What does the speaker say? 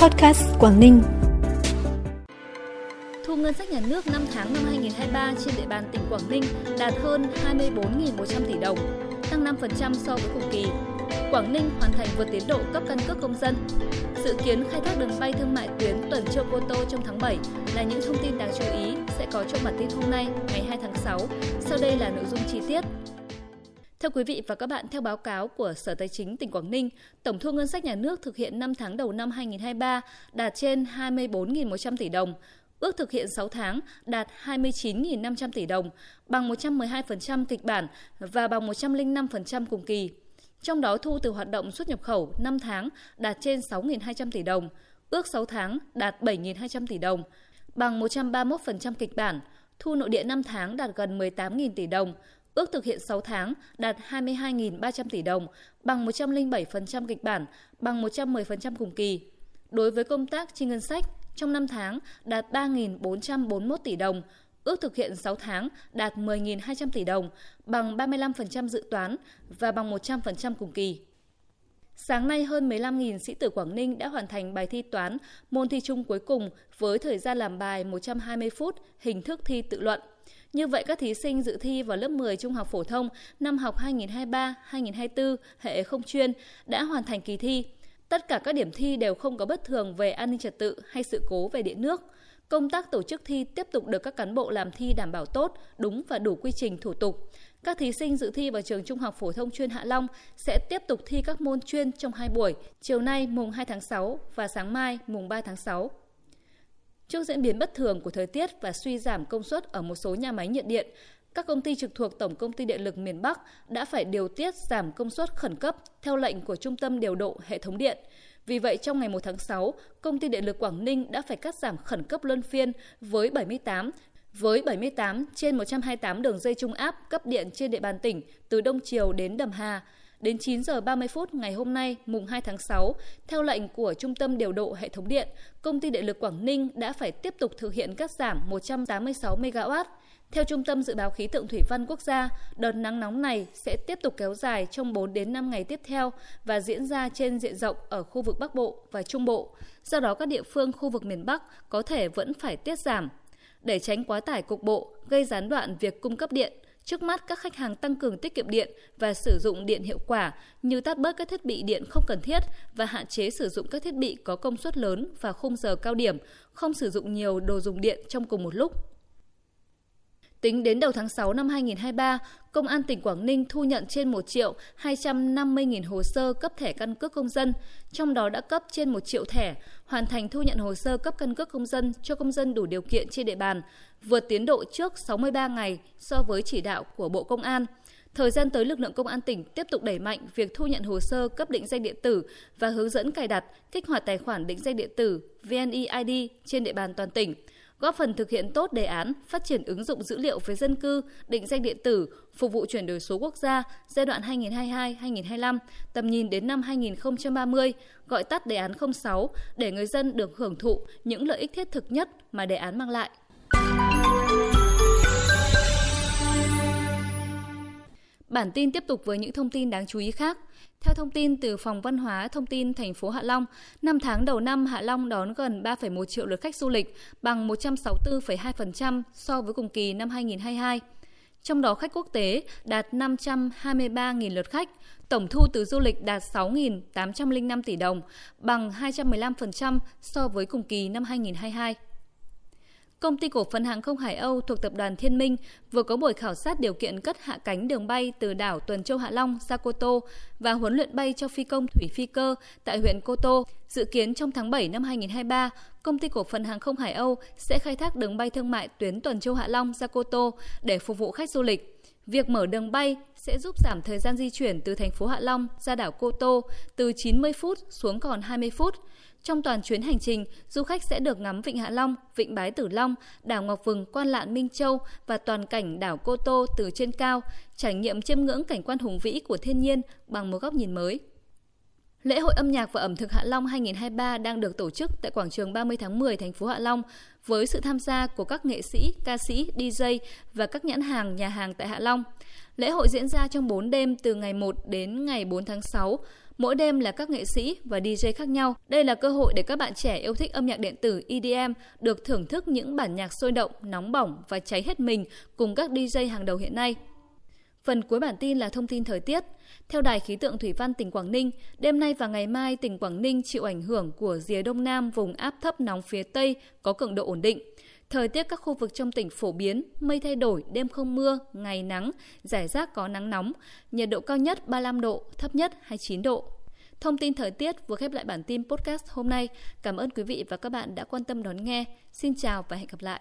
Podcast Quảng Ninh. Thu ngân sách nhà nước 5 tháng năm 2023 trên địa bàn tỉnh Quảng Ninh đạt hơn 24.100 tỷ đồng, tăng 5% so với cùng kỳ. Quảng Ninh hoàn thành vượt tiến độ cấp căn cước công dân. Dự kiến khai thác đường bay thương mại tuyến Tuần Châu Cô Tô trong tháng 7 là những thông tin đáng chú ý sẽ có trong bản tin hôm nay ngày 2 tháng 6. Sau đây là nội dung chi tiết. Thưa quý vị và các bạn, theo báo cáo của Sở Tài chính tỉnh Quảng Ninh, tổng thu ngân sách nhà nước thực hiện 5 tháng đầu năm 2023 đạt trên 24.100 tỷ đồng, ước thực hiện 6 tháng đạt 29.500 tỷ đồng, bằng 112% kịch bản và bằng 105% cùng kỳ. Trong đó thu từ hoạt động xuất nhập khẩu 5 tháng đạt trên 6.200 tỷ đồng, ước 6 tháng đạt 7.200 tỷ đồng, bằng 131% kịch bản, thu nội địa 5 tháng đạt gần 18.000 tỷ đồng, ước thực hiện 6 tháng đạt 22.300 tỷ đồng, bằng 107% kịch bản, bằng 110% cùng kỳ. Đối với công tác chi ngân sách, trong 5 tháng đạt 3.441 tỷ đồng, ước thực hiện 6 tháng đạt 10.200 tỷ đồng, bằng 35% dự toán và bằng 100% cùng kỳ. Sáng nay, hơn 15.000 sĩ tử Quảng Ninh đã hoàn thành bài thi toán môn thi chung cuối cùng với thời gian làm bài 120 phút, hình thức thi tự luận. Như vậy, các thí sinh dự thi vào lớp 10 trung học phổ thông năm học 2023-2024 hệ không chuyên đã hoàn thành kỳ thi. Tất cả các điểm thi đều không có bất thường về an ninh trật tự hay sự cố về điện nước. Công tác tổ chức thi tiếp tục được các cán bộ làm thi đảm bảo tốt, đúng và đủ quy trình thủ tục. Các thí sinh dự thi vào trường Trung học phổ thông chuyên Hạ Long sẽ tiếp tục thi các môn chuyên trong hai buổi, chiều nay mùng 2 tháng 6 và sáng mai mùng 3 tháng 6. Trước diễn biến bất thường của thời tiết và suy giảm công suất ở một số nhà máy nhiệt điện, các công ty trực thuộc Tổng công ty Điện lực miền Bắc đã phải điều tiết giảm công suất khẩn cấp theo lệnh của Trung tâm điều độ hệ thống điện. Vì vậy, trong ngày 1 tháng 6, công ty điện lực Quảng Ninh đã phải cắt giảm khẩn cấp luân phiên với 78 với 78 trên 128 đường dây trung áp cấp điện trên địa bàn tỉnh từ Đông Triều đến Đầm Hà. Đến 9 giờ 30 phút ngày hôm nay, mùng 2 tháng 6, theo lệnh của Trung tâm điều độ hệ thống điện, công ty điện lực Quảng Ninh đã phải tiếp tục thực hiện cắt giảm 186 MW. Theo Trung tâm Dự báo Khí tượng Thủy văn Quốc gia, đợt nắng nóng này sẽ tiếp tục kéo dài trong 4 đến 5 ngày tiếp theo và diễn ra trên diện rộng ở khu vực Bắc Bộ và Trung Bộ. Do đó các địa phương khu vực miền Bắc có thể vẫn phải tiết giảm. Để tránh quá tải cục bộ, gây gián đoạn việc cung cấp điện, Trước mắt, các khách hàng tăng cường tiết kiệm điện và sử dụng điện hiệu quả như tắt bớt các thiết bị điện không cần thiết và hạn chế sử dụng các thiết bị có công suất lớn và khung giờ cao điểm, không sử dụng nhiều đồ dùng điện trong cùng một lúc. Tính đến đầu tháng 6 năm 2023, Công an tỉnh Quảng Ninh thu nhận trên 1 triệu 250 nghìn hồ sơ cấp thẻ căn cước công dân, trong đó đã cấp trên 1 triệu thẻ, hoàn thành thu nhận hồ sơ cấp căn cước công dân cho công dân đủ điều kiện trên địa bàn, vượt tiến độ trước 63 ngày so với chỉ đạo của Bộ Công an. Thời gian tới, lực lượng công an tỉnh tiếp tục đẩy mạnh việc thu nhận hồ sơ cấp định danh điện tử và hướng dẫn cài đặt, kích hoạt tài khoản định danh điện tử VNeID trên địa bàn toàn tỉnh góp phần thực hiện tốt đề án phát triển ứng dụng dữ liệu về dân cư, định danh điện tử, phục vụ chuyển đổi số quốc gia giai đoạn 2022-2025, tầm nhìn đến năm 2030, gọi tắt đề án 06 để người dân được hưởng thụ những lợi ích thiết thực nhất mà đề án mang lại. Bản tin tiếp tục với những thông tin đáng chú ý khác. Theo thông tin từ Phòng Văn hóa Thông tin thành phố Hạ Long, năm tháng đầu năm Hạ Long đón gần 3,1 triệu lượt khách du lịch, bằng 164,2% so với cùng kỳ năm 2022. Trong đó khách quốc tế đạt 523.000 lượt khách, tổng thu từ du lịch đạt 6.805 tỷ đồng, bằng 215% so với cùng kỳ năm 2022. Công ty cổ phần hàng không Hải Âu thuộc tập đoàn Thiên Minh vừa có buổi khảo sát điều kiện cất hạ cánh đường bay từ đảo Tuần Châu Hạ Long ra Cô Tô và huấn luyện bay cho phi công thủy phi cơ tại huyện Cô Tô. Dự kiến trong tháng 7 năm 2023, công ty cổ phần hàng không Hải Âu sẽ khai thác đường bay thương mại tuyến Tuần Châu Hạ Long ra Cô Tô để phục vụ khách du lịch. Việc mở đường bay sẽ giúp giảm thời gian di chuyển từ thành phố Hạ Long ra đảo Cô Tô từ 90 phút xuống còn 20 phút. Trong toàn chuyến hành trình, du khách sẽ được ngắm Vịnh Hạ Long, Vịnh Bái Tử Long, đảo Ngọc Vừng, Quan Lạn Minh Châu và toàn cảnh đảo Cô Tô từ trên cao, trải nghiệm chiêm ngưỡng cảnh quan hùng vĩ của thiên nhiên bằng một góc nhìn mới. Lễ hội âm nhạc và ẩm thực Hạ Long 2023 đang được tổ chức tại quảng trường 30 tháng 10 thành phố Hạ Long với sự tham gia của các nghệ sĩ, ca sĩ, DJ và các nhãn hàng, nhà hàng tại Hạ Long. Lễ hội diễn ra trong 4 đêm từ ngày 1 đến ngày 4 tháng 6 Mỗi đêm là các nghệ sĩ và DJ khác nhau. Đây là cơ hội để các bạn trẻ yêu thích âm nhạc điện tử EDM được thưởng thức những bản nhạc sôi động, nóng bỏng và cháy hết mình cùng các DJ hàng đầu hiện nay. Phần cuối bản tin là thông tin thời tiết. Theo Đài khí tượng thủy văn tỉnh Quảng Ninh, đêm nay và ngày mai tỉnh Quảng Ninh chịu ảnh hưởng của rìa đông nam vùng áp thấp nóng phía Tây có cường độ ổn định. Thời tiết các khu vực trong tỉnh phổ biến, mây thay đổi, đêm không mưa, ngày nắng, giải rác có nắng nóng, nhiệt độ cao nhất 35 độ, thấp nhất 29 độ. Thông tin thời tiết vừa khép lại bản tin podcast hôm nay. Cảm ơn quý vị và các bạn đã quan tâm đón nghe. Xin chào và hẹn gặp lại.